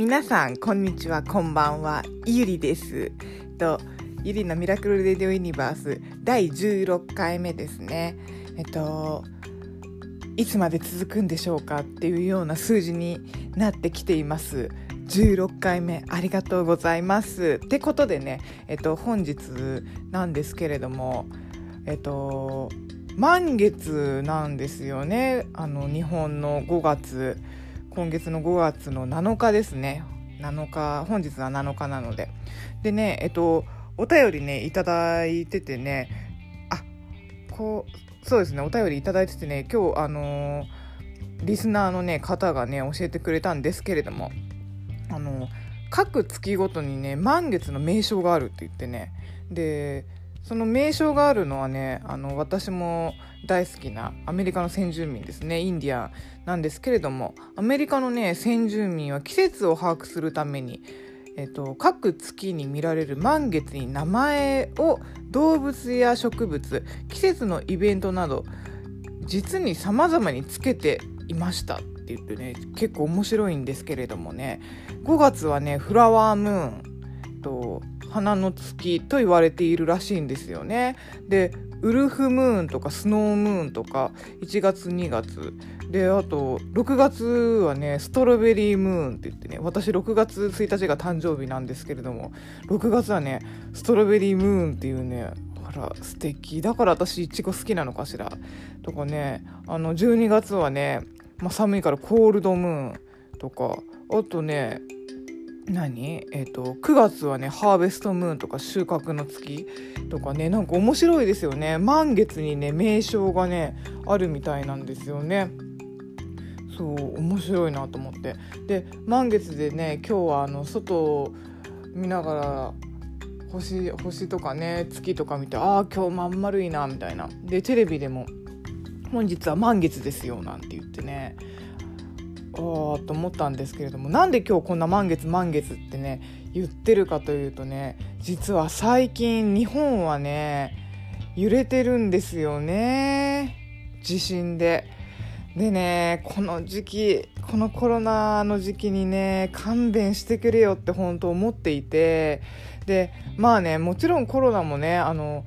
皆さんこんにちは。こんばんは。ゆりです。とゆりのミラクルレディオユニバース。第16回目ですね。えっといつまで続くんでしょうかっていうような数字になってきています。16回目ありがとうございます。ってことでねえっと本日なんですけれどもえっと満月なんですよね。あの日本の5月。今月の5月の7日ですね。7日本日は7日なので。でねえっとお便りねいただいててねあこうそうですねお便りいただいててね今日あのー、リスナーのね方がね教えてくれたんですけれどもあの各月ごとにね満月の名称があるって言ってね。でその名称があるのはねあの私も大好きなアメリカの先住民ですね。インディアン。なんですけれどもアメリカのね先住民は季節を把握するために、えっと、各月に見られる満月に名前を動物や植物季節のイベントなど実に様々につけていましたって言ってね結構面白いんですけれどもね。5月はねフラワームーンと花の月と言われているらしいんですよね。でウルフムーンとかスノームーンとか1月2月。であと6月はねストロベリームーンって言ってね私6月1日が誕生日なんですけれども6月はねストロベリームーンっていうねあら素敵。だから私いちご好きなのかしら。とかねあの12月はね、まあ、寒いからコールドムーンとかあとね何？えっ、ー、と9月はねハーベストムーンとか収穫の月とかねなんか面白いですよね。満月にね名称がねあるみたいなんですよね。そう面白いなと思って。で満月でね今日はあの外を見ながら星星とかね月とか見てああ今日まん丸いなみたいな。でテレビでも本日は満月ですよなんて言ってね。あと思ったんですけれど。もなんで今日こんな満月満月ってね言ってるかというとね実は最近日本はね揺れてるんですよね。地震で。でねこの時期このコロナの時期にね勘弁してくれよって本当思っていて。でまあねもちろんコロナもねあの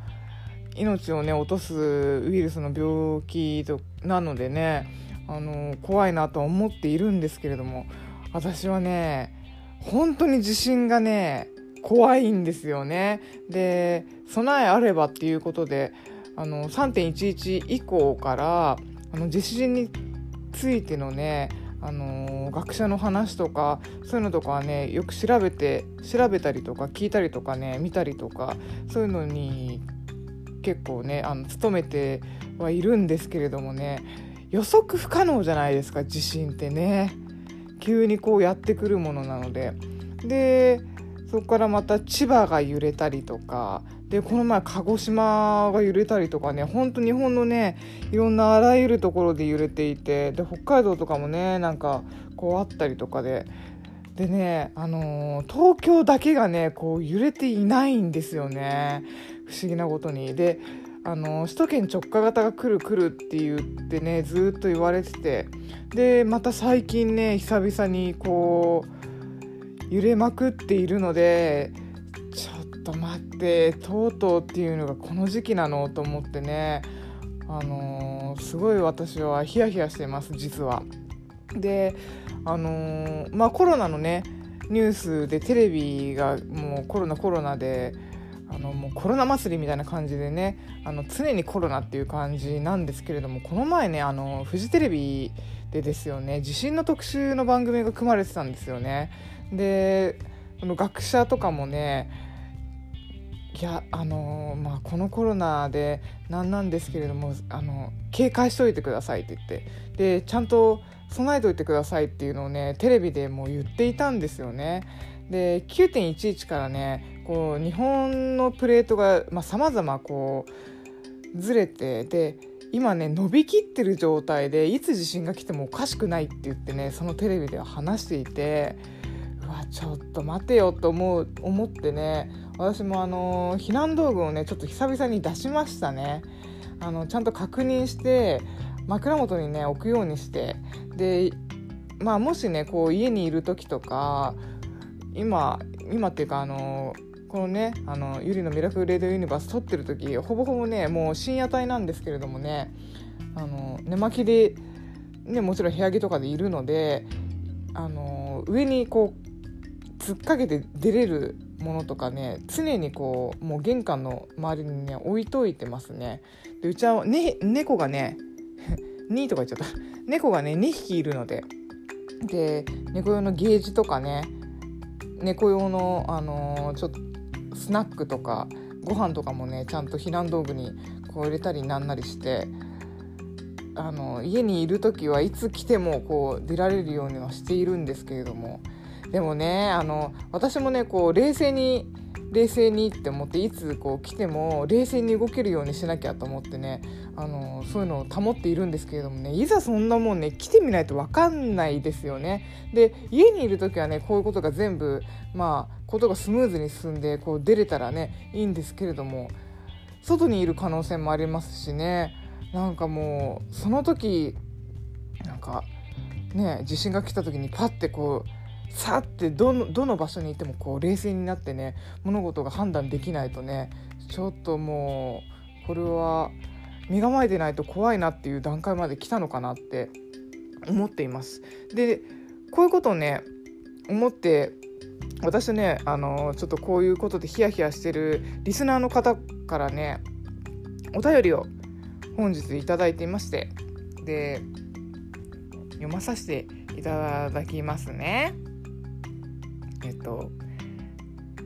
命をね落とすウイルスの病気となのでねあの怖いなと思っているんですけれども私はね本当に地震がね怖いんですよね。で備えあればっていうことであの3.11以降からあの地震についてのねあの学者の話とかそういうのとかはねよく調べて調べたりとか聞いたりとかね見たりとかそういうのに結構ねあの努めてはいるんですけれどもね予測不可能じゃないですか地震ってね。急にこうやってくるものなので。でそこからまた千葉が揺れたりとか。でこの前鹿児島が揺れたりとかねほんと日本のねいろんなあらゆるところで揺れていて。で北海道とかもねなんかこうあったりとかで。でね、あのー、東京だけがねこう揺れていないんですよね。不思議なことに。であの首都圏直下型が来る来るって言ってねずっと言われててでまた最近ね久々にこう揺れまくっているのでちょっと待ってとうとうっていうのがこの時期なのと思ってねあのー、すごい私はヒヤヒヤしてます実は。であのー、まあコロナのねニュースでテレビがもうコロナコロナであのもうコロナ祭りみたいな感じでねあの常にコロナっていう感じなんですけれどもこの前ねあのフジテレビでですよね地震の特集の番組が組まれてたんですよね。でこの学者とかもねいやあのまあこのコロナで何なんですけれどもあの警戒しといてくださいって言ってでちゃんと備えておいてくださいっていうのをねテレビでも言っていたんですよね。で9.11からねこう日本のプレートがさまざ、まこうずれてで今ね伸びきってる状態でいつ地震が来てもおかしくないって言ってねそのテレビでは話していてうわちょっと待てよと思う思ってね私もあの避難道具をねちょっと久々に出しましたね。あのちゃんと確認して枕元にね置くようにしてでまあもしねこう家にいる時とか今今っていうかあのこのねあのゆりのミラクル・レディオ・ユニバース撮ってる時ほぼほぼねもう深夜帯なんですけれどもねあの寝巻きで、ね、もちろん部屋着とかでいるのであの上にこう突っかけて出れるものとかね常にこうもう玄関の周りにね置いといてますね。でうちは、ね、猫がね 2とか言っちゃった。猫がね2匹いるので。で猫用のゲージとかね猫用の、あの、ちょっとスナックとかご飯とかもねちゃんと避難道具にこう入れたりなんなりしてあの家にいる時はいつ来てもこう出られるようにはしているんですけれども。でもねあの私もねこう冷静に冷静にって思っていつこう来ても冷静に動けるようにしなきゃと思ってねあのそういうのを保っているんですけれどもねいざそんなもんね来てみないと分かんないですよね。で家にいる時はねこういうことが全部まあことがスムーズに進んでこう出れたらねいいんですけれども外にいる可能性もありますしねなんかもうその時なんかね地震が来た時にパッてこうさってどのどの場所にいてもこう冷静になってね物事が判断できないとねちょっともうこれは身構えてないと怖いなっていう段階まで来たのかなって思っています。でこういうことをね思って私ねあのちょっとこういうことでヒヤヒヤしてるリスナーの方からねお便りを本日いただいていましてで読まさせていただきますねえっと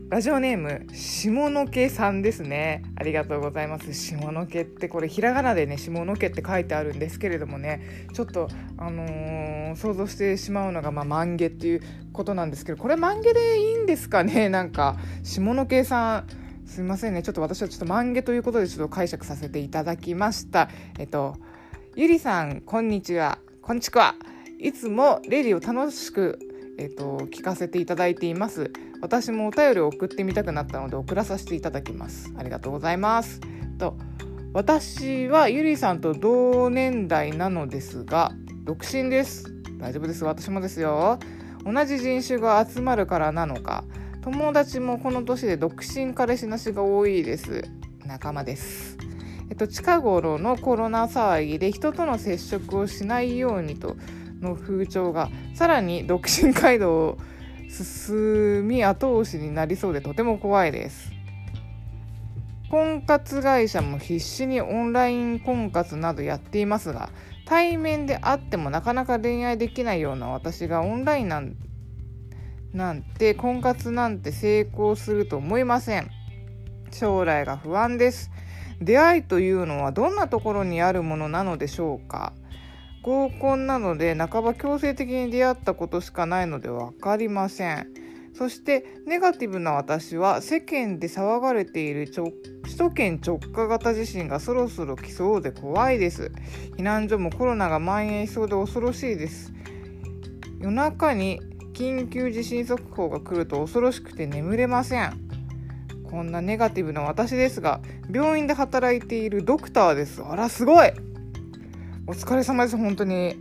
ラジオネーム下の毛さんですね。ありがとうございます。下の毛ってこれひらがなでね下の毛って書いてあるんですけれどもねちょっとあのー、想像してしまうのがまあ万毛っていうことなんですけどこれ万毛でいいんですかね？なんか下の毛さんすいませんね。ちょっと私はちょっと満月ということでちょっと解釈させていただきました。えっとゆりさんこんにちは。こんちくわ。いつもレディを楽しくえっと聞かせていただいています。私もお便りを送ってみたくなったので送らさせていただきます。ありがとうございます。と私はゆりさんと同年代なのですが独身です。大丈夫です。私もですよ。同じ人種が集まるからなのか。友達もこの年で独身彼氏なしが多いです。仲間です。えっと近頃のコロナ騒ぎで人との接触をしないようにとの風潮がさらに独身街道を進み後押しになりそうでとても怖いです。婚活会社も必死にオンライン婚活などやっていますが対面で会ってもなかなか恋愛できないような私がオンラインなんなんて婚活なんて成功すると思いません。将来が不安です。出会いというのはどんなところにあるものなのでしょうか？合コンなので半ば強制的に出会ったことしかないので分かりません。そしてネガティブな私は世間で騒がれている首都圏直下型地震がそろそろ来そうで怖いです。避難所もコロナが蔓延しそうで恐ろしいです。夜中に緊急地震速報が来ると恐ろしくて眠れません。こんなネガティブな私ですが病院で働いているドクターです。あらすごい。お疲れ様です。本当に。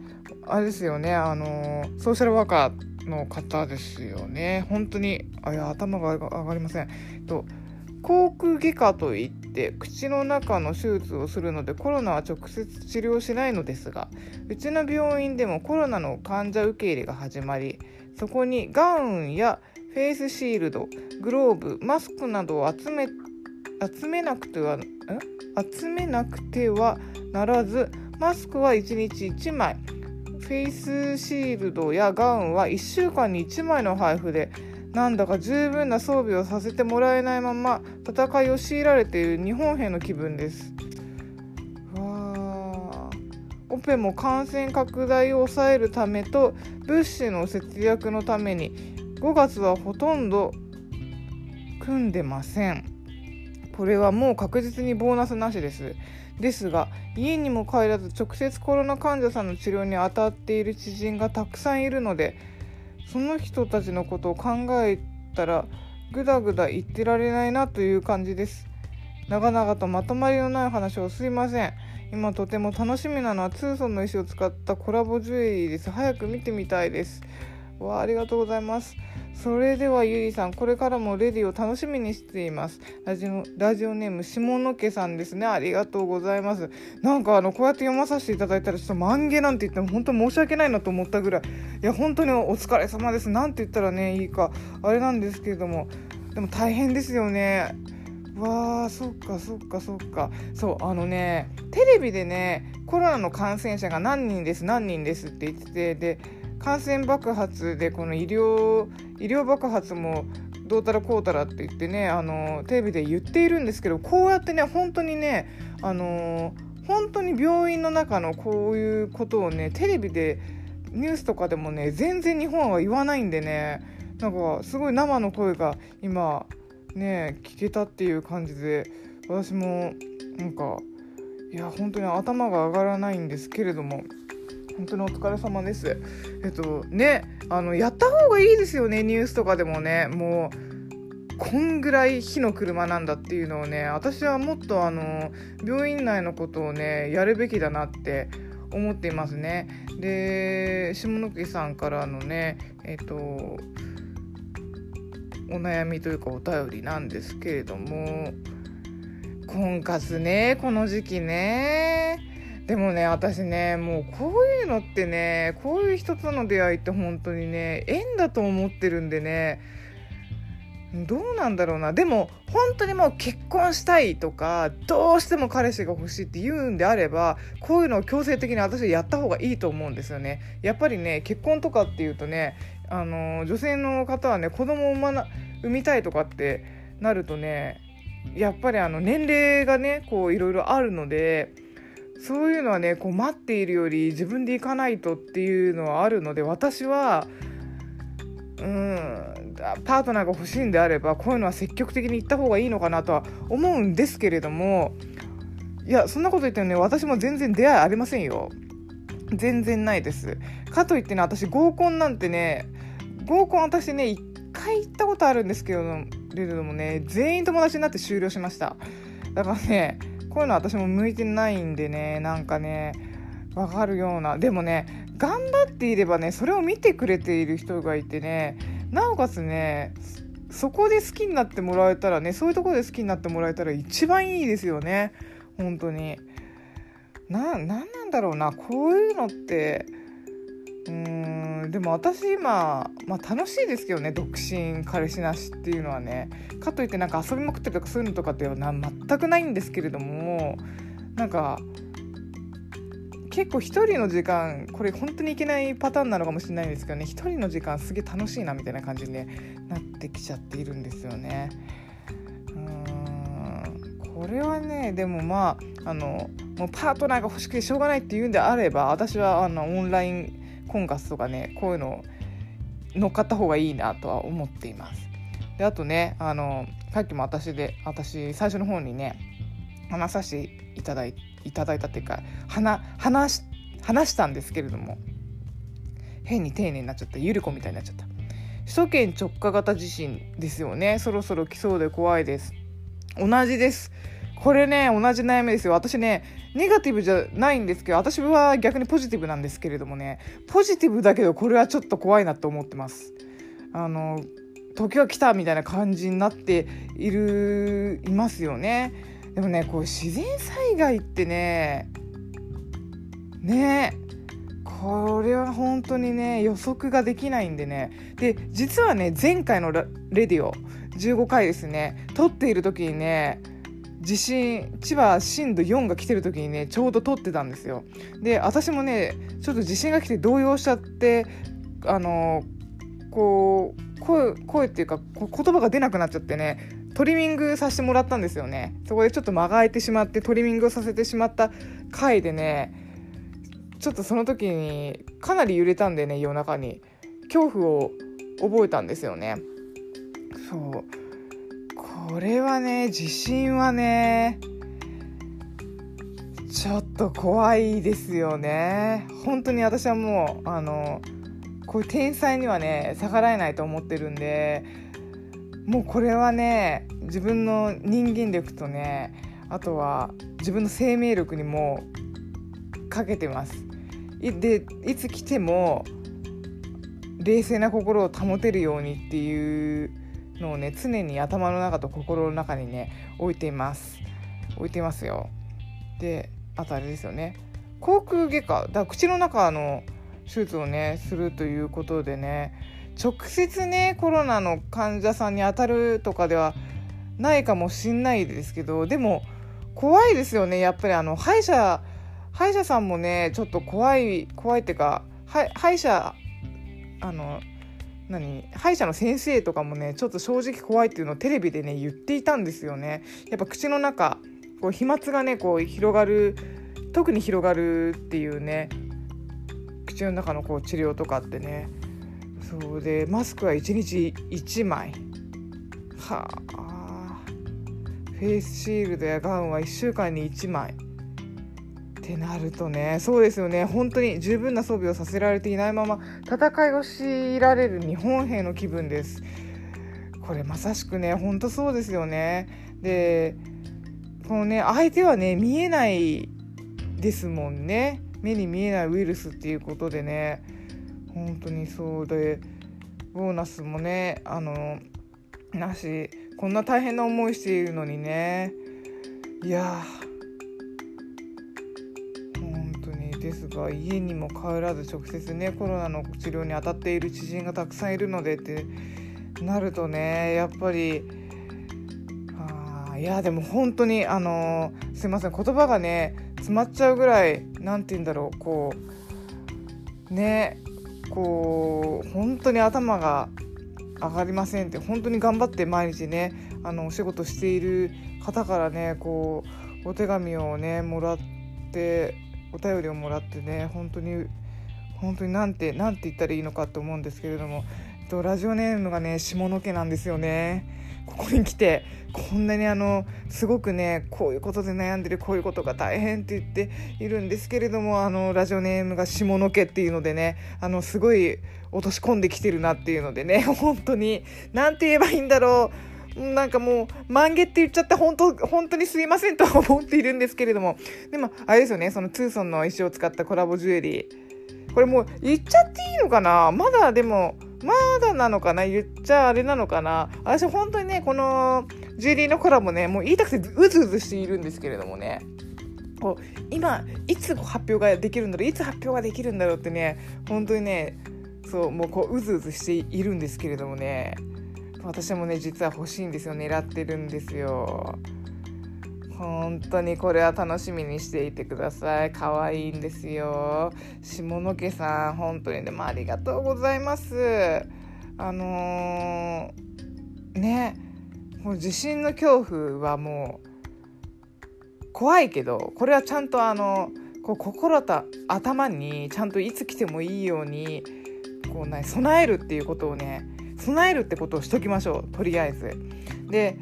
あれですよね。あのソーシャルワーカーの方ですよね。本当に。あいや頭が上がりません。と口腔外科といって口の中の手術をするのでコロナは直接治療しないのですがうちの病院でもコロナの患者受け入れが始まりそこにガウンやフェイスシールドグローブマスクなどを集め集めなくてはん集めなくてはならずマスクは1日1枚。フェイスシールドやガウンは1週間に1枚の配布でなんだか十分な装備をさせてもらえないまま戦いを強いられている日本兵の気分です。オペも感染拡大を抑えるためと物資の節約のために5月はほとんど組んでません。これはもう確実にボーナスなしです。ですが家にも帰らず直接コロナ患者さんの治療に当たっている知人がたくさんいるのでその人たちのことを考えたらぐだぐだ言ってられないなという感じです。長々とまとまりのない話をすいません。今とても楽しみなのはツーソンの石を使ったコラボジュエリーです。早く見てみたいです。わありがとうございます。それではゆりさんこれからもレディを楽しみにしています。ラジオラジオネーム下野家さんですね。ありがとうございます。なんかあのこうやって読まさせていただいたらちょっと満げなんて言っても本当申し訳ないなと思ったぐらい。いや本当にお疲れ様です。なんて言ったらねいいかあれなんですけれども。でも大変ですよね。わあそっかそっかそっか。そうあのねテレビでねコロナの感染者が何人です何人ですって言っててで感染爆発でこの医療医療爆発もどうたらこうたらって言ってねあのテレビで言っているんですけどこうやってね本当にねあの本当に病院の中のこういうことをねテレビでニュースとかでもね全然日本は言わないんでねなんかすごい生の声が今ね聞けたっていう感じで私もなんかいや本当に頭が上がらないんですけれども。本当にお疲れ様です。えっとねあのやった方がいいですよねニュースとかでもね。もうこんぐらい火の車なんだっていうのをね私はもっとあの病院内のことをねやるべきだなって思っていますね。で下野さんからのねえっとお悩みというかお便りなんですけれども婚活ねこの時期ね。でもね私ねもうこういうのってねこういう人との出会いって本当にね縁だと思ってるんでねどうなんだろうな。でも本当にもう結婚したいとかどうしても彼氏が欲しいって言うんであればこういうのを強制的に私はやった方がいいと思うんですよね。やっぱりね結婚とかっていうとねあの女性の方はね子供を産まな産みたいとかってなるとねやっぱりあの年齢がねこういろいろあるのでそういうのはねこう待っているより自分で行かないとっていうのはあるので私はうんパートナーが欲しいんであればこういうのは積極的に行った方がいいのかなとは思うんですけれどもいやそんなこと言ってもね私も全然出会いありませんよ。全然ないです。かといってね私合コンなんてね合コン私ね1回行ったことあるんですけどれどもね全員友達になって終了しました。だからねこういうの私も向いてないんでねなんかねわかるような。でもね頑張っていればねそれを見てくれている人がいてねなおかつねそこで好きになってもらえたらねそういうとこで好きになってもらえたら一番いいですよね。本当に。な何なんだろうな。こういうのってうーん。でも私今、まあ、楽しいですけどね独身彼氏なしっていうのはねかといってなんか遊びまくってるとかそういうのとかっては全くないんですけれどもなんか結構一人の時間これ本当にいけないパターンなのかもしれないんですけどね一人の時間すげえ楽しいなみたいな感じに、ね、なってきちゃっているんですよね。うんこれはねでもまああのもうパートナーが欲しくてしょうがないっていうんであれば私はあのオンライン婚活とかねこういうの乗っかった方がいいなとは思っています。であとねあのさっきも私で私最初の方にね話させていただいいただいたっていうか話話話したんですけれども変に丁寧になっちゃったゆる子みたいになっちゃった。首都圏直下型地震ですよね。そろそろ来そうで怖いです。同じです。これね同じ悩みですよ。私ねネガティブじゃないんですけど私は逆にポジティブなんですけれどもねポジティブだけどこれはちょっと怖いなと思ってます。あの時は来たみたいな感じになっているいますよね。でもねこう自然災害ってねねこれは本当にね予測ができないんでね。で実はね前回のレディオ15回ですね撮っている時にね地震千葉震度4が来てる時にねちょうど撮ってたんですよ。で私もねちょっと地震が来て動揺しちゃってあのこう声声っていうか言葉が出なくなっちゃってねトリミングさせてもらったんですよね。そこでちょっと間が空いてしまってトリミングをさせてしまった回でねちょっとその時にかなり揺れたんでね夜中に。恐怖を覚えたんですよね。そう。これはね地震はねちょっと怖いですよね。本当に私はもうあのこういう天才にはね逆らえないと思ってるんでもうこれはね自分の人間力とねあとは自分の生命力にもかけてます。でいつ来ても冷静な心を保てるようにっていうのをね常に頭の中と心の中にね置いています。置いてますよ。であとあれですよね。口腔外科だ口の中の手術をねするということでね直接ねコロナの患者さんに当たるとかではないかもしんないですけどでも怖いですよね。やっぱりあの歯医者歯医者さんもねちょっと怖い怖いっていうか歯医者あの何？歯医者の先生とかもねちょっと正直怖いっていうのをテレビでね言っていたんですよね。やっぱ口の中こう飛沫がねこう広がる特に広がるっていうね口の中のこう治療とかってね。そうでマスクは1日1枚。はあ。フェイスシールドやガウンは1週間に1枚。ってなるとねそうですよね。本当に十分な装備をさせられていないまま戦いを強いられる日本兵の気分です。これまさしくね本当そうですよね。でこのね相手はね見えないですもんね。目に見えないウイルスっていうことでね。本当にそうでボーナスもねあのなし。こんな大変な思いしているのにね。いやですが家にも帰らず直接ねコロナの治療に当たっている知人がたくさんいるのでってなるとねやっぱりあいやでも本当にあのすいません言葉がね詰まっちゃうぐらい何て言うんだろうこうねこう本当に頭が上がりませんって本当に頑張って毎日ねあのお仕事している方からねこうお手紙をねもらってお便りをもらってね本当に本当になんてなんて言ったらいいのかと思うんですけれども、えっと、ラジオネームがね下野家なんですよね。ここに来てこんなにあのすごくねこういうことで悩んでるこういうことが大変って言っているんですけれどもあのラジオネームが下野家っていうのでねあのすごい落とし込んできてるなっていうのでね本当に何て言えばいいんだろう。なんかもう、満月って言っちゃって本当、本当にすいませんとは思っているんですけれども、でも、あれですよね、そのツーソンの石を使ったコラボジュエリー。これもう言っちゃっていいのかな？まだでも、まだなのかな？言っちゃあれなのかな？私本当にね、このジュエリーのコラボね、もう言いたくてうずうずしているんですけれどもね。こう今いつ発表ができるんだろう？いつ発表ができるんだろうってね本当にねそうもうこううずうずしているんですけれどもね。私もね実は欲しいんですよ。狙ってるんですよ。本当にこれは楽しみにしていてください。可愛いんですよ。下野家さん本当にでもありがとうございます。あのー、ねもう地震の恐怖はもう怖いけどこれはちゃんとあのこう心と頭にちゃんといつ来てもいいようにこう、ね、備えるっていうことをね備えるってことをしときましょうとりあえず。で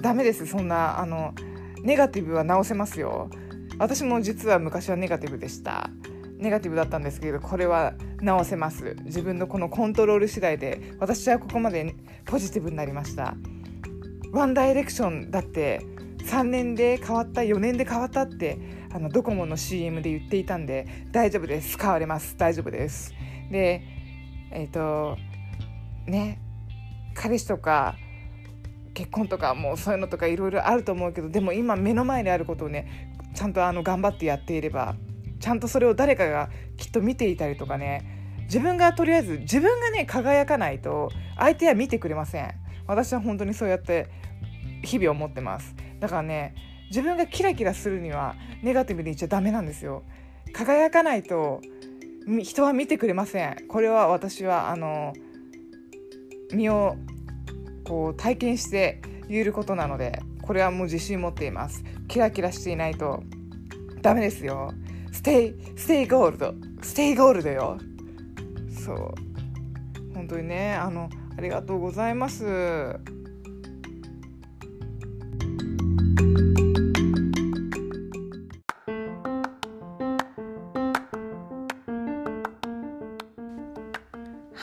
ダメですそんなあのネガティブは直せますよ。私も実は昔はネガティブでした。ネガティブだったんですけどこれは直せます。自分のこのコントロール次第で私はここまでポジティブになりました。ワンダイレクションだって3年で変わった4年で変わったってあのドコモの CM で言っていたんで大丈夫です。変われます。大丈夫です。でえっ、ー、とね彼氏とか結婚とかもうそういうのとかいろいろあると思うけどでも今目の前にあることをねちゃんとあの頑張ってやっていればちゃんとそれを誰かがきっと見ていたりとかね自分がとりあえず自分がね輝かないと相手は見てくれません。私は本当にそうやって日々思ってます。だからね自分がキラキラするにはネガティブに言っちゃダメなんですよ。輝かないと人は見てくれません。これは私はあの身をこう体験して言えることなのでこれはもう自信持っています。キラキラしていないとダメですよ。 Stay stay gold Stay gold よ。そう。本当にねあのありがとうございます。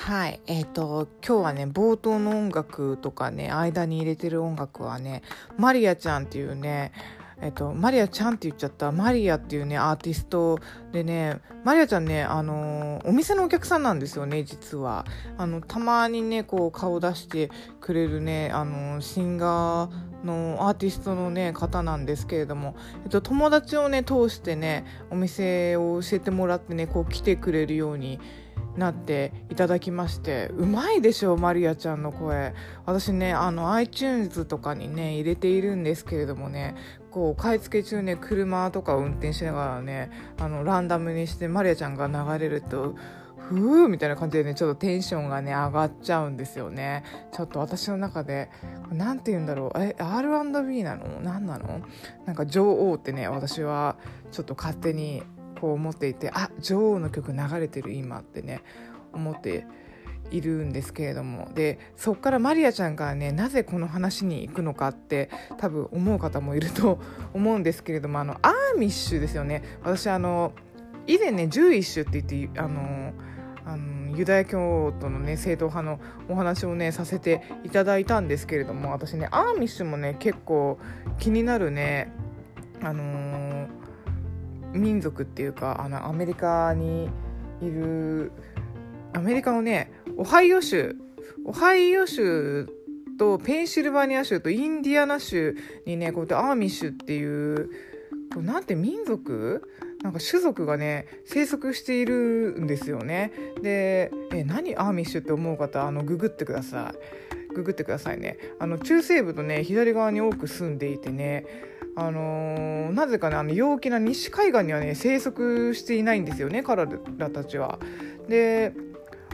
はい。えっ、ー、と、今日はね、冒頭の音楽とかね、間に入れてる音楽はね、マリアちゃんっていうね、えっと、マリアちゃんって言っちゃったマリアっていうねアーティストでねマリアちゃんねあのお店のお客さんなんですよね実はあのたまにねこう顔出してくれるねあのシンガーのアーティストのね方なんですけれども、えっと、友達をね通してねお店を教えてもらってねこう来てくれるようになっていただきましてうまいでしょマリアちゃんの声。私ねあの iTunes とかにね入れているんですけれどもねこう買い付け中ね車とか運転しながらねあのランダムにしてマリアちゃんが流れるとふーみたいな感じでねちょっとテンションがね上がっちゃうんですよね。ちょっと私の中で何て言うんだろうえ R&B なの？何なの？なんか女王ってね私はちょっと勝手にこう思っていてあ女王の曲流れてる今ってね思っているんですけれども。でそっからマリアちゃんがねなぜこの話に行くのかって多分思う方もいると 思うんですけれどもあのアーミッシュですよね。私あの以前ね11種って言ってあのあのユダヤ教徒のね正統派のお話をねさせていただいたんですけれども私ねアーミッシュもね結構気になるねあのー民族っていうかあのアメリカにいるアメリカのねオハイオ州オハイオ州とペンシルバニア州とインディアナ州にねこうやってアーミッシュっていうこれなんて民族？なんか種族がね生息しているんですよね。でえ何アーミッシュって思う方あのググってください。ググってくださいね。あの中西部とね左側に多く住んでいてね。あのー、なぜかねあの陽気な西海岸にはね生息していないんですよね彼らたちは。で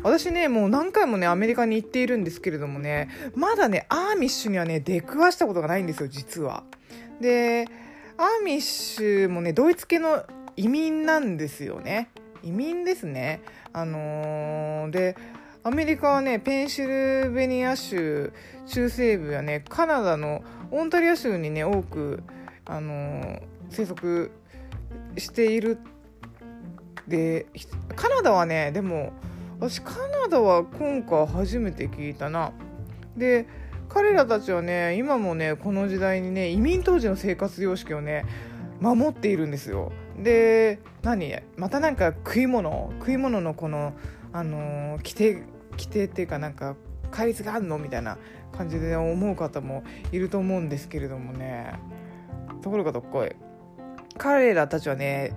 私ねもう何回もねアメリカに行っているんですけれどもねまだねアーミッシュにはね出くわしたことがないんですよ実は。でアーミッシュもねドイツ系の移民なんですよね移民ですね。あのー、でアメリカはねペンシルベニア州中西部やねカナダのオンタリア州にね多くあの生息しているでカナダはねでも私カナダは今回初めて聞いたな。で彼らたちはね今もねこの時代にね移民当時の生活様式をね守っているんですよ。で何またなんか食い物食い物のこのあの規定規定っていうかなんか戒律があるのみたいな感じで思う方もいると思うんですけれどもね。ところがどっこい。彼らたちはね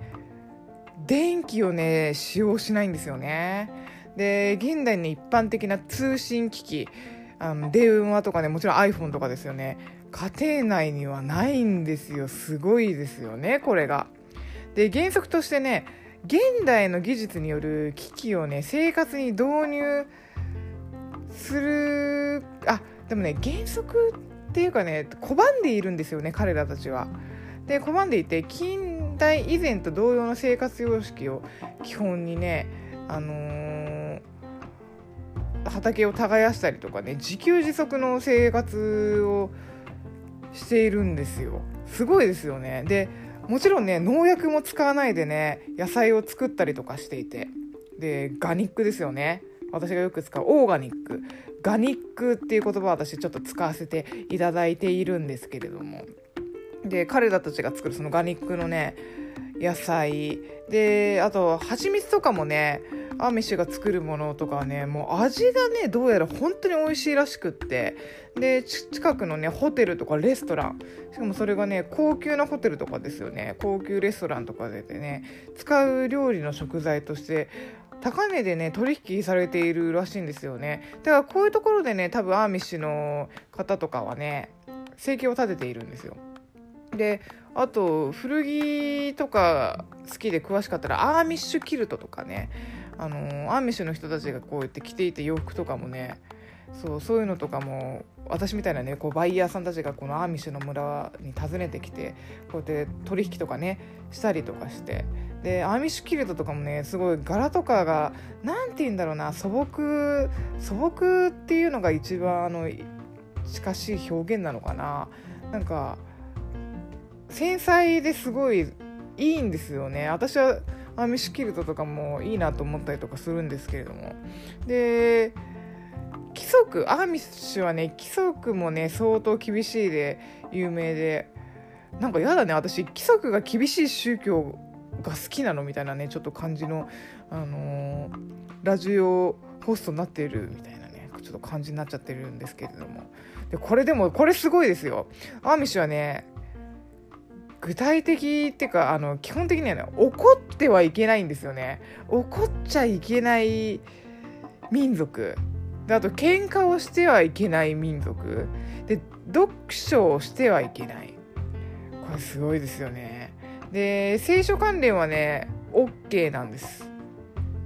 電気をね使用しないんですよね。で現代の一般的な通信機器あの電話とかねもちろん iPhone とかですよね。家庭内にはないんですよ。すごいですよねこれが。で原則としてね現代の技術による機器をね生活に導入するあでもね原則っていうかね拒んでいるんですよね彼らたちは。で拒んでいて近代以前と同様の生活様式を基本にね、あのー、畑を耕したりとかね自給自足の生活をしているんですよ。すごいですよね。でもちろんね農薬も使わないでね野菜を作ったりとかしていてでガニックですよね私がよく使うオーガニックガニックっていう言葉を私ちょっと使わせていただいているんですけれども。で彼らたちが作るそのガニックのね野菜。であと蜂蜜とかもねアーミッシュが作るものとかねもう味がねどうやら本当に美味しいらしくって。で近くのねホテルとかレストラン。しかもそれがね高級なホテルとかですよね。高級レストランとかでね使う料理の食材として高値でね取引されているらしいんですよね。だからこういうところでね多分アーミッシュの方とかはね生計を立てているんですよ。であと古着とか好きで詳しかったらアーミッシュキルトとかねあのアーミッシュの人たちがこうやって着ていて洋服とかもねそうそういうのとかも私みたいなねこうバイヤーさんたちがこのアーミッシュの村に訪ねてきてこうやって取引とかねしたりとかしてでアーミッシュキルトとかもねすごい柄とかが何て言うんだろうな素朴素朴っていうのが一番あの近しい表現なのかな。なんか繊細ですごいいいんですよね。私はアーミッシュキルトとかもいいなと思ったりとかするんですけれども。で規則アーミッシュはね規則もね相当厳しいで有名で。なんかやだね私規則が厳しい宗教が好きなのみたいなねちょっと感じの、あのー、ラジオホストになってるみたいなねちょっと感じになっちゃってるんですけれども。でこれでもこれすごいですよ。アーミッシュはね具体的っていうかあの基本的にはね怒ってはいけないんですよね。怒っちゃいけない民族。であと喧嘩をしてはいけない民族。で読書をしてはいけない。これすごいですよね。で聖書関連はね OK なんです。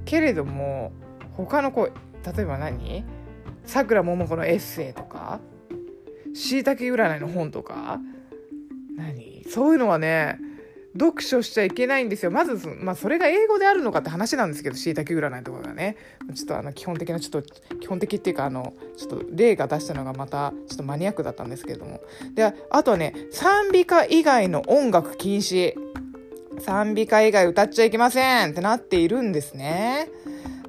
けれども他の子例えば何？さくらももこのエッセイとかしいたけ占いの本とか？何？そういうのはね読書しちゃいけないんですよ。まず、まあ、それが英語であるのかって話なんですけどしいたけ占いとかがね。ちょっとあの基本的なちょっと基本的っていうかあのちょっと例が出したのがまたちょっとマニアックだったんですけれども。であとはね賛美歌以外の音楽禁止。賛美歌以外歌っちゃいけませんってなっているんですね。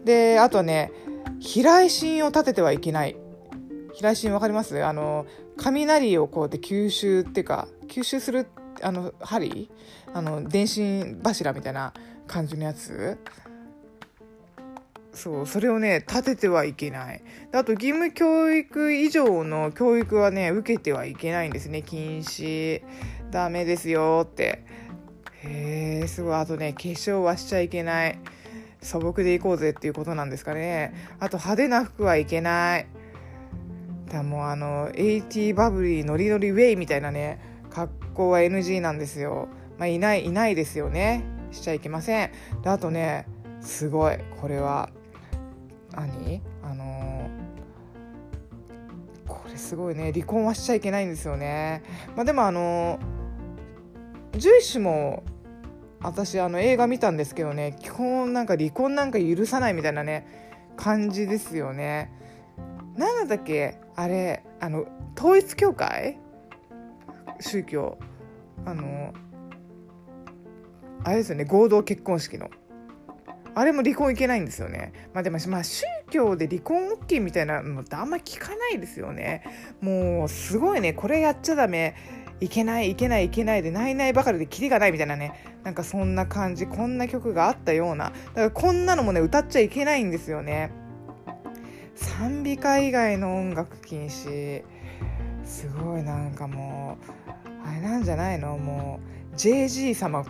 であとね飛来心を立ててはいけない。飛来心わかります？あの雷をこうやって吸収っていうか吸収するあの針あの電信柱みたいな感じのやつ。そうそれをね立ててはいけない。あと義務教育以上の教育はね受けてはいけないんですね。禁止。ダメですよって。へえすごい。あとね化粧はしちゃいけない。素朴でいこうぜっていうことなんですかね。あと派手な服はいけない。だもうあの AT バブリーノリノリウェイみたいなね格好は NG なんですよ。まあ、いないいないですよね。しちゃいけません。であとねすごいこれは何？あのー、これすごいね離婚はしちゃいけないんですよね。まあ、でもあのー、獣医師も私あの映画見たんですけどね基本なんか離婚なんか許さないみたいなね感じですよね。なんだっけ？あれあの統一教会？宗教？あのあれですよね合同結婚式のあれも離婚いけないんですよね。まあでも、まあ、宗教で離婚 OK みたいなのってあんま聞かないですよね。もうすごいね、これやっちゃダメ、いけない、いけない、いけないで、ないないばかりでキリがないみたいなね、なんかそんな感じ、こんな曲があったような、だからこんなのもね、歌っちゃいけないんですよね。賛美歌以外の音楽禁止。すごいなんかもうあれなんじゃないの？もう JG 様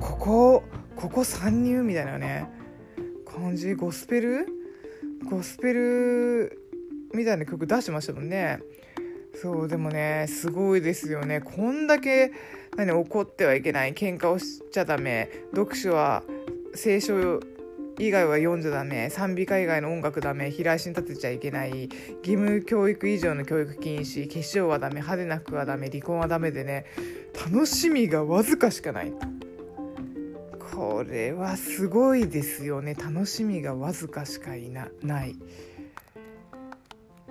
ここここ参入みたいなね。感じ？ゴスペル？ゴスペルみたいな曲出してましたもんね。そうでもねすごいですよね。こんだけ何怒ってはいけない。喧嘩をしちゃダメ。読書は聖書以外は読んじゃダメ。賛美歌以外の音楽ダメ。平足に立てちゃいけない。義務教育以上の教育禁止。化粧はダメ。派手な服はダメ。離婚はダメでね。楽しみがわずかしかない。これはすごいですよね。楽しみがわずかしかいなない。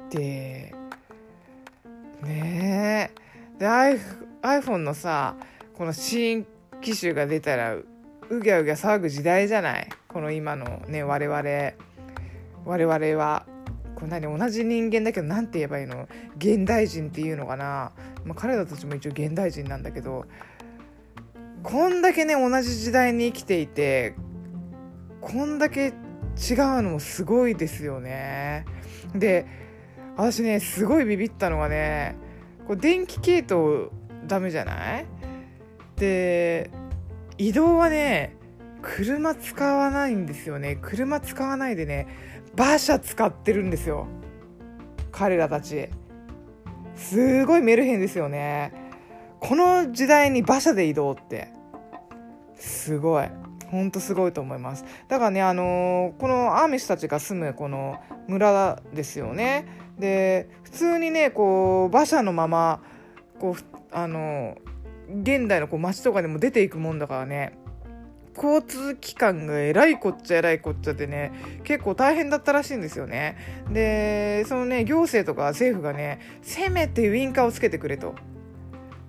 でねえ。で iPhone のさこの新機種が出たらうぎゃうぎゃ騒ぐ時代じゃない？この今のね我々我々は。こんなに同じ人間だけど何て言えばいいの？現代人っていうのかな、まあ、彼らたちも一応現代人なんだけどこんだけね同じ時代に生きていてこんだけ違うのもすごいですよね。で私ねすごいビビったのがねこう電気系統ダメじゃない？で移動はね車使わないんですよね。車使わないでね馬車使ってるんですよ。彼らたち。すごいメルヘンですよね。この時代に馬車で移動って。すごい。ほんとすごいと思います。だからねあのー、このアーミッシュたちが住むこの村ですよね。で普通にねこう馬車のままこうあのー現代のこう街とかでも出ていくもんだからね交通機関がえらいこっちゃえらいこっちゃってね結構大変だったらしいんですよね。でそのね行政とか政府がねせめてウインカーをつけてくれと。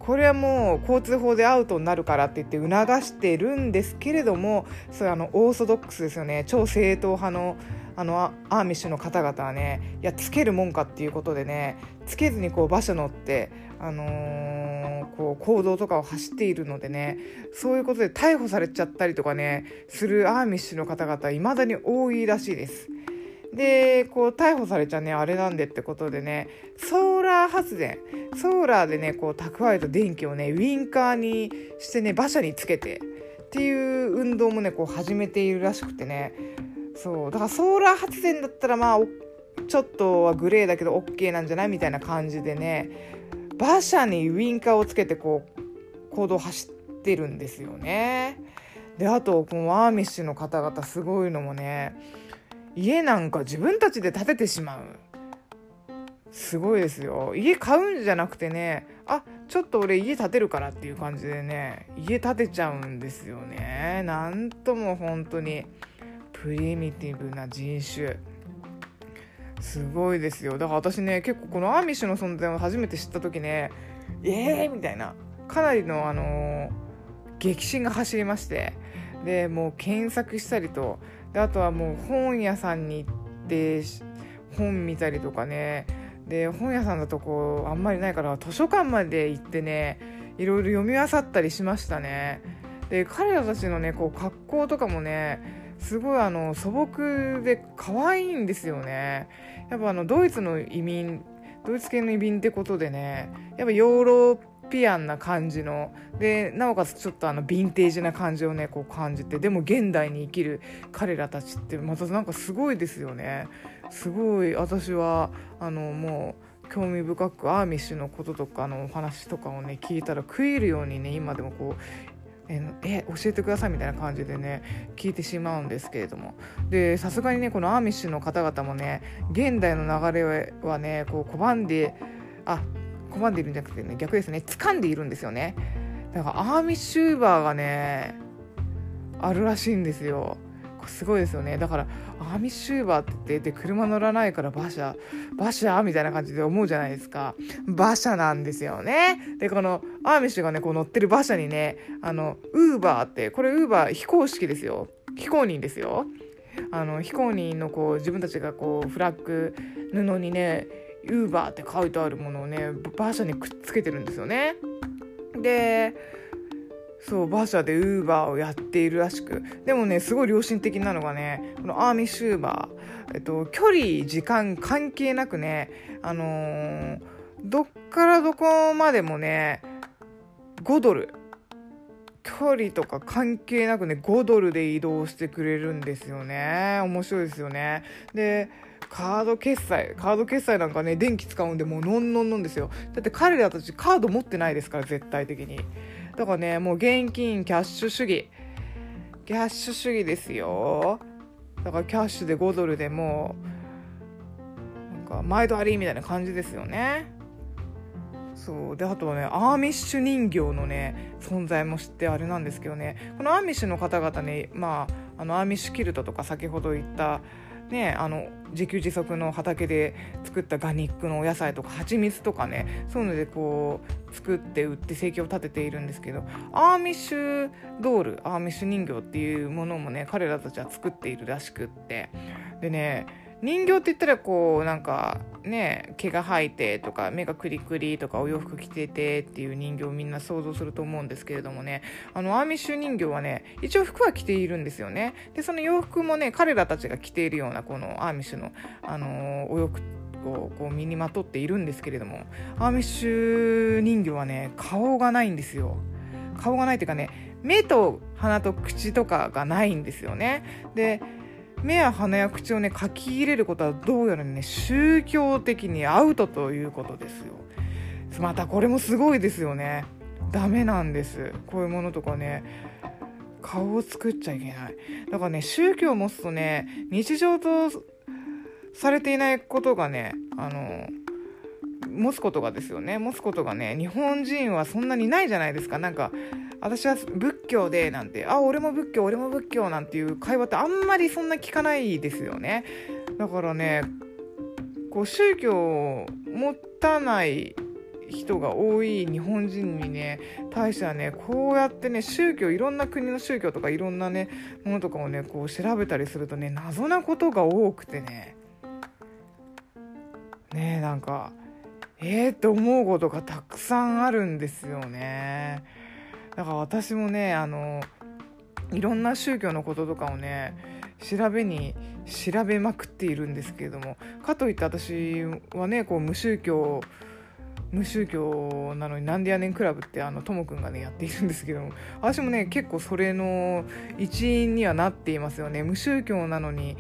これはもう交通法でアウトになるからって言って促してるんですけれどもそれあのオーソドックスですよね超正統派のあのアーミッシュの方々はねいやつけるもんかっていうことでねつけずにこう馬車乗って、あのーこう行動とかを走っているのでねそういうことで逮捕されちゃったりとかねするアーミッシュの方々いまだに多いらしいです。でこう逮捕されちゃねあれなんでってことでねソーラー発電。ソーラーでねこう蓄えた電気をねウィンカーにしてね馬車につけてっていう運動もねこう始めているらしくてね。そう。だからソーラー発電だったらまあちょっとはグレーだけど OK なんじゃないみたいな感じでね馬車にウィンカーをつけてこう行動走ってるんですよね。であとこのアーミッシュの方々すごいのもね家なんか自分たちで建ててしまう。すごいですよ。家買うんじゃなくてねあちょっと俺家建てるからっていう感じでね家建てちゃうんですよね。なんとも本当に。プリミティブな人種。すごいですよ。だから私ね結構このアーミッシュの存在を初めて知った時ねえーみたいな。かなりのあのー、激震が走りまして。でもう検索したりとであとはもう本屋さんに行って本見たりとかね。で本屋さんだとこうあんまりないから図書館まで行ってねいろいろ読み漁ったりしましたね。で彼らたちのねこう格好とかもねすごいあの素朴で可愛いんですよね。やっぱあのドイツの移民ドイツ系の移民ってことでねやっぱヨーロッピアンな感じのでなおかつちょっとあのヴィンテージな感じをねこう感じてでも現代に生きる彼らたちってまたなんかすごいですよね。すごい私はあのもう興味深くアーミッシュのこととかのお話とかをね聞いたら食えるようにね今でもこうええ教えてくださいみたいな感じでね聞いてしまうんですけれども。でさすがにねこのアーミッシュの方々もね現代の流れはねこう拒んであ拒んでいるんじゃなくてね逆ですね掴んでいるんですよね。だからアーミッシューバーがねあるらしいんですよ。すごいですよね。だからアーミッシューバーって言って車乗らないから馬車馬車みたいな感じで思うじゃないですか。馬車なんですよね。でこのアーミッシュがねこう乗ってる馬車にねあのウーバーってこれウーバー非公式ですよ。非公認ですよ。あの非公認のこう自分たちがこうフラッグ布にねウーバーって書いてあるものをね馬車にくっつけてるんですよね。でそう馬車でウーバーをやっているらしく。でもねすごい良心的なのがねこのアーミッシューバー、えっと、距離時間関係なくねあのー、どっからどこまでもね5ドル。距離とか関係なくね5ドルで移動してくれるんですよね。面白いですよね。でカード決済カード決済なんかね電気使うんでもうノンノンノンですよ。だって彼らたちカード持ってないですから絶対的に。だからねもう現金キャッシュ主義。キャッシュ主義ですよ。だからキャッシュで5ドルでもなんか毎度ありみたいな感じですよね。そう。であとはねアーミッシュ人形のね存在も知ってあれなんですけどね。このアーミッシュの方々ねまああのアーミッシュキルトとか先ほど言ったね、あの自給自足の畑で作ったオーガニックのお野菜とか蜂蜜とかねそういうのでこう作って売って生計を立てているんですけどアーミッシュドールアーミッシュ人形っていうものもね彼らたちは作っているらしくって。でね人形って言ったらこうなんかね毛が生えてとか目がクリクリとかお洋服着ててっていう人形をみんな想像すると思うんですけれどもね。あのアーミッシュ人形はね一応服は着ているんですよね。でその洋服もね彼らたちが着ているようなこのアーミッシュの、あのー、お洋服をこう身にまとっているんですけれどもアーミッシュ人形はね顔がないんですよ。顔がないっていうかね目と鼻と口とかがないんですよね。で目や鼻や口をね書き入れることはどうやらね宗教的にアウトということですよ。またこれもすごいですよね。ダメなんです。こういうものとかね顔を作っちゃいけない。だからね宗教を持つとね日常とされていないことがねあの持つことがですよね。持つことがね日本人はそんなにないじゃないですか。なんか私は仏教でなんてあ俺も仏教俺も仏教なんていう会話ってあんまりそんな聞かないですよねだからねこう宗教を持たない人が多い日本人にね対してはねこうやってね宗教いろんな国の宗教とかいろんなねものとかをねこう調べたりするとね謎なことが多くてねねなんかえーって思うことがたくさんあるんですよね。だから私もねあのいろんな宗教のこととかをね調べに調べまくっているんですけれどもかといって私はねこう無宗教無宗教なのになんでやねんクラブってあのともくんがねやっているんですけども私もね結構それの一員にはなっていますよね。無宗教なのに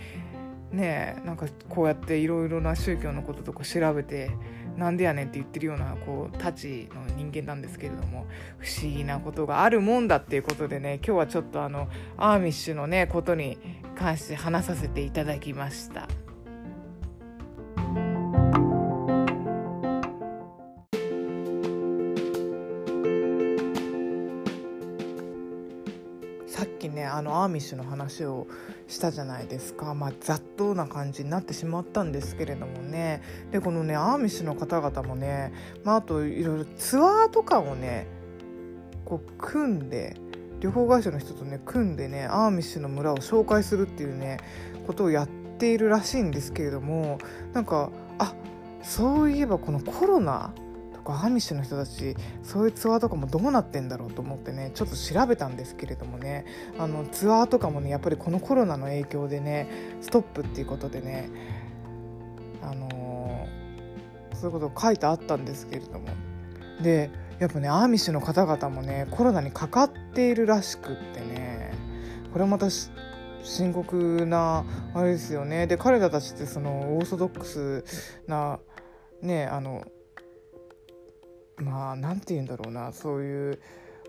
ねなんかこうやっていろいろな宗教のこととか調べてなんでやねんって言ってるようなこうたちの人間なんですけれども不思議なことがあるもんだっていうことでね今日はちょっとあのアーミッシュのねことに関して話させていただきました。アーミッシュの話をしたじゃないですか、まあ、ざっとな感じになってしまったんですけれどもね。でこのねアーミッシュの方々もね、まあ、あといろいろツアーとかをねこう組んで旅行会社の人とね組んでねアーミッシュの村を紹介するっていうねことをやっているらしいんですけれどもなんかあそういえばこのコロナ禍アーミッシュの人たちそういうツアーとかもどうなってんだろうと思ってねちょっと調べたんですけれどもねあのツアーとかもねやっぱりこのコロナの影響でねストップっていうことでねあのー、そういうこと書いてあったんですけれども。でやっぱねアーミッシュの方々もねコロナにかかっているらしくってねこれまた深刻なあれですよね。で彼らたちってそのオーソドックスなねあのまあ何て言うんだろうな。そういう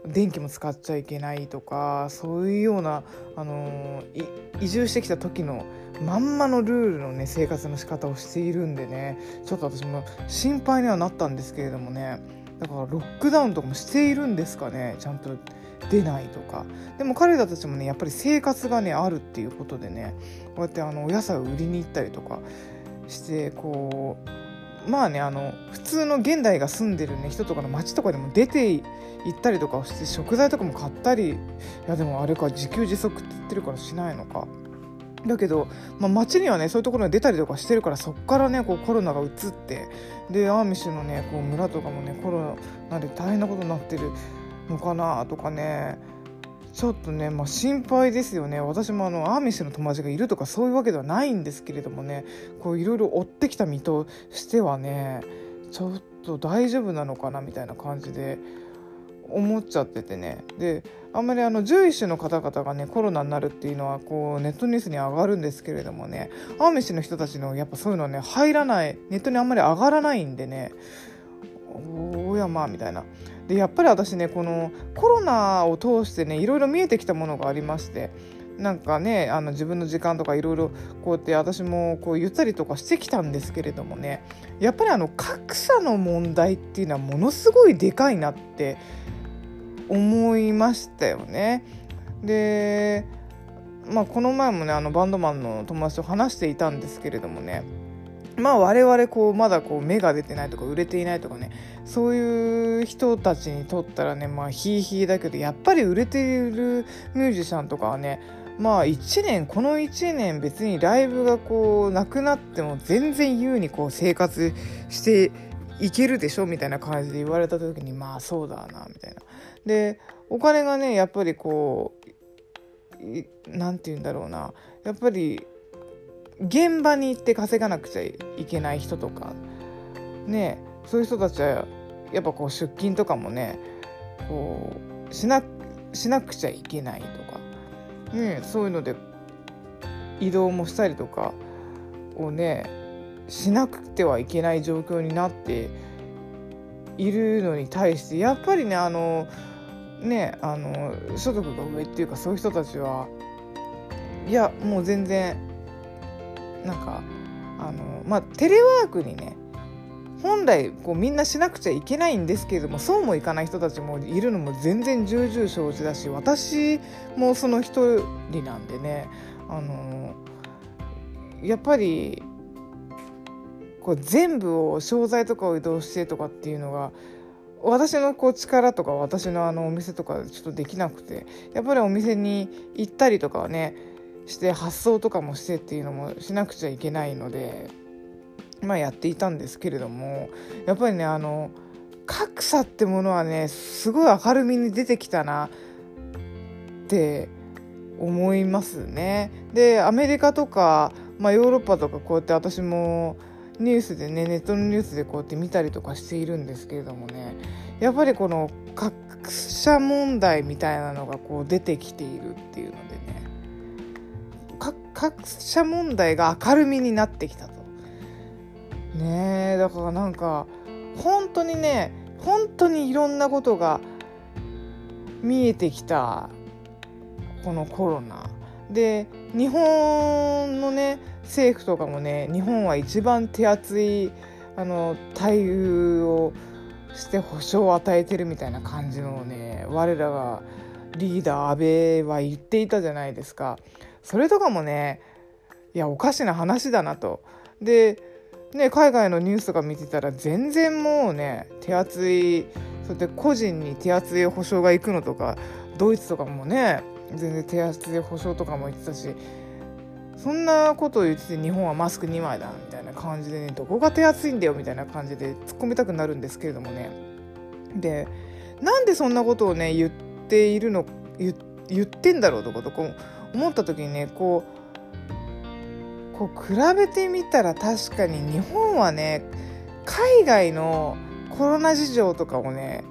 電気も使っちゃいけないとかそういうような、あの移住してきた時のまんまのルールのね生活の仕方をしているんでね。ちょっと私も心配にはなったんですけれどもね。だからロックダウンとかもしているんですかね。ちゃんと出ないとか。でも彼らたちもねやっぱり生活がねあるっていうことでね。こうやってあのお野菜を売りに行ったりとかしてこうまあねあの普通の現代が住んでる、ね、人とかの街とかでも出て行ったりとかして食材とかも買ったりいやでもあれか自給自足って言ってるからしないのか。だけど、まあ、街にはねそういうところに出たりとかしてるからそこからねこうコロナがうつってでアーミッシュのねこう村とかもねコロナで大変なことになってるのかなとかねちょっとね、まあ、心配ですよね。私もあのアーミッシュの友達がいるとかそういうわけではないんですけれどもね。こういろいろ追ってきた身としてはねちょっと大丈夫なのかなみたいな感じで思っちゃっててね。であんまりあの獣医師の方々がねコロナになるっていうのはこうネットニュースに上がるんですけれどもね。アーミッシュの人たちのやっぱそういうのはね入らない。ネットにあんまり上がらないんでね。おやまあみたいな。でやっぱり私ねこのコロナを通してねいろいろ見えてきたものがありましてなんかねあの自分の時間とかいろいろこうやって私もこう言ったりとかしてきたんですけれどもねやっぱりあの格差の問題っていうのはものすごいでかいなって思いましたよね。でまあこの前もねあのバンドマンの友達と話していたんですけれどもねまあ我々こうまだこう芽が出てないとか売れていないとかねそういう人たちにとったらねまあヒーヒーだけどやっぱり売れているミュージシャンとかはねまあ1年この1年別にライブがこうなくなっても全然優にこう生活していけるでしょみたいな感じで言われた時にまあそうだなみたいな。でお金がねやっぱりこう何て言うんだろうなやっぱり現場に行って稼がなくちゃいけない人とかねそういう人たちはやっぱこう出勤とかもねこうしなしなくちゃいけないとか、ね、そういうので移動もしたりとかをねしなくてはいけない状況になっているのに対してやっぱりねあのねあの所得が上っていうかそういう人たちはいやもう全然なんかあのまあテレワークにね本来こうみんなしなくちゃいけないんですけれどもそうもいかない人たちもいるのも全然重々承知だし私もその一人なんでねあのやっぱりこう全部を商材とかを移動してとかっていうのが私のこう力とか私のあのお店とかちょっとできなくてやっぱりお店に行ったりとかはねして発送とかもしてっていうのもしなくちゃいけないのでまあ、やっていたんですけれどもやっぱりねあの格差ってものはねすごい明るみに出てきたなって思いますね。でアメリカとか、まあ、ヨーロッパとかこうやって私もニュースでねネットのニュースでこうやって見たりとかしているんですけれどもねやっぱりこの格差問題みたいなのがこう出てきているっていうのでね格差問題が明るみになってきたと。ねえだからなんか本当にね本当にいろんなことが見えてきたこのコロナで日本のね政府とかもね日本は一番手厚いあの待遇をして保証を与えてるみたいな感じのね我らがリーダー安倍は言っていたじゃないですかそれとかもねいやおかしな話だなと。でね、海外のニュースとか見てたら全然もうね手厚いそうやって個人に手厚い保証が行くのとかドイツとかもね全然手厚い保証とかも言ってたしそんなことを言ってて日本はマスク2枚だみたいな感じでねどこが手厚いんだよみたいな感じで突っ込みたくなるんですけれどもね。でなんでそんなことをね言っているの言ってんだろうとかとこ思った時にねこうこう比べてみたら確かに日本はね海外のコロナ事情とかをね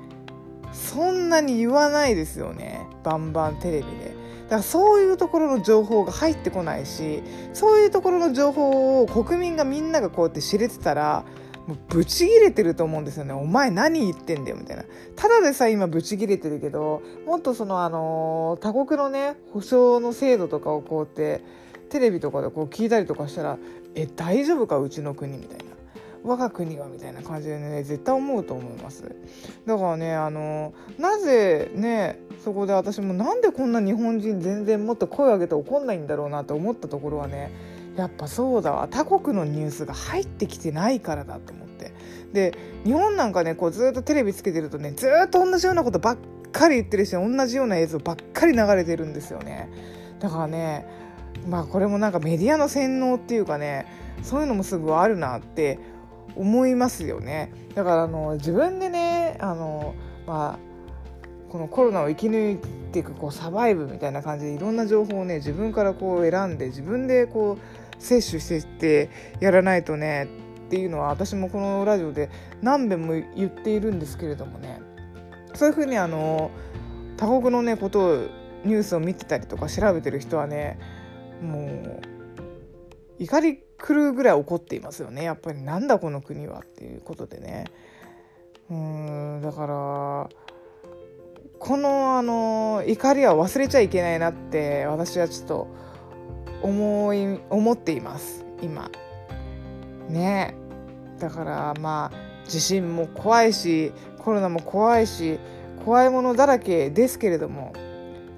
そんなに言わないですよねバンバンテレビで。だからそういうところの情報が入ってこないしそういうところの情報を国民がみんながこうやって知れてたらもうブチギレてると思うんですよね。お前何言ってんだよみたいな。ただでさえ今ブチギレてるけどもっとそのあの他国のね保証の制度とかをこうやってテレビとかでこう聞いたりとかしたら「え大丈夫かうちの国」みたいな「我が国は」みたいな感じでね絶対思うと思いますだからねあのなぜねそこで私もなんでこんな日本人全然もっと声を上げて怒んないんだろうなと思ったところはねやっぱそうだわ。他国のニュースが入ってきてないからだと思って。で日本なんかねこうずっとテレビつけてるとねずっと同じようなことばっかり言ってるし同じような映像ばっかり流れてるんですよね。だからねまあこれもなんかメディアの洗脳っていうかねそういうのもすぐあるなって思いますよね。だからあの自分でねあのまあこのコロナを生き抜いていくこうサバイブみたいな感じでいろんな情報をね自分からこう選んで自分でこう摂取してってやらないとねっていうのは私もこのラジオで何遍も言っているんですけれどもね。そういうふうにあの他国のねことをニュースを見てたりとか調べてる人はねもう怒り狂うぐらい怒っていますよね。やっぱり。なんだこの国はっていうことでね。うんだからこのあの怒りは忘れちゃいけないなって私はちょっと思い思っています。今。ね。だからまあ地震も怖いしコロナも怖いし怖いものだらけですけれども。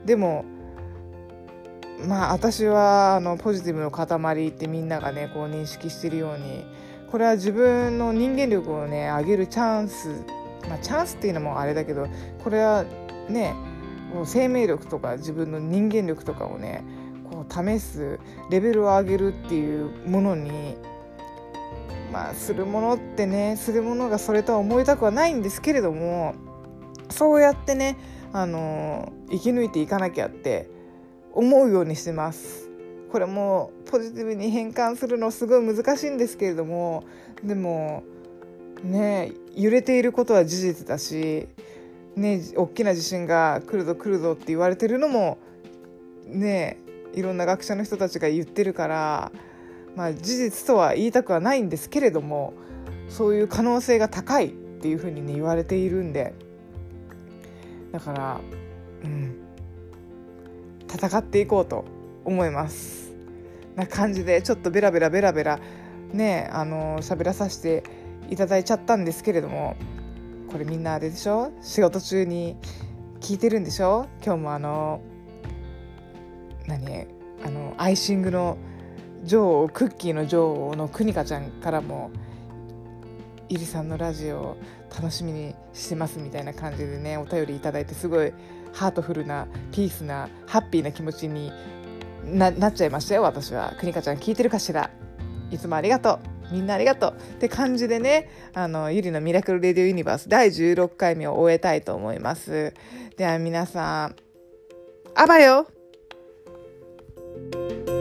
でもまあ私はあのポジティブの塊ってみんながねこう認識してるようにこれは自分の人間力をね上げるチャンス。まあチャンスっていうのもあれだけどこれはねもう生命力とか自分の人間力とかをね試すレベルを上げるっていうものにまあするものってねするものがそれとは思いたくはないんですけれどもそうやってねあの生き抜いていかなきゃって思うようにしてます。これもポジティブに変換するのすごい難しいんですけれどもでもね揺れていることは事実だしね大きな地震が来るぞ来るぞって言われてるのもねいろんな学者の人たちが言ってるからまあ事実とは言いたくはないんですけれどもそういう可能性が高いっていうふうにね言われているんで。だからうん。戦っていこうと思います。な感じでちょっとベラベラベラベラねあの喋らさせていただいちゃったんですけれどもこれみんなあれでしょ？仕事中に聞いてるんでしょ？今日もあの何？あのアイシングの女王クッキーの女王のくにかちゃんからも「ゆりさんのラジオ楽しみにしてます」みたいな感じでねお便り頂いてすごいハートフルなピースなハッピーな気持ちになっちゃいましたよ私は。くにかちゃん聞いてるかしら？いつもありがとう。みんなありがとうって感じでね、あの、ゆりのミラクルレディオユニバース第16回目を終えたいと思います。では皆さん、あばよ Música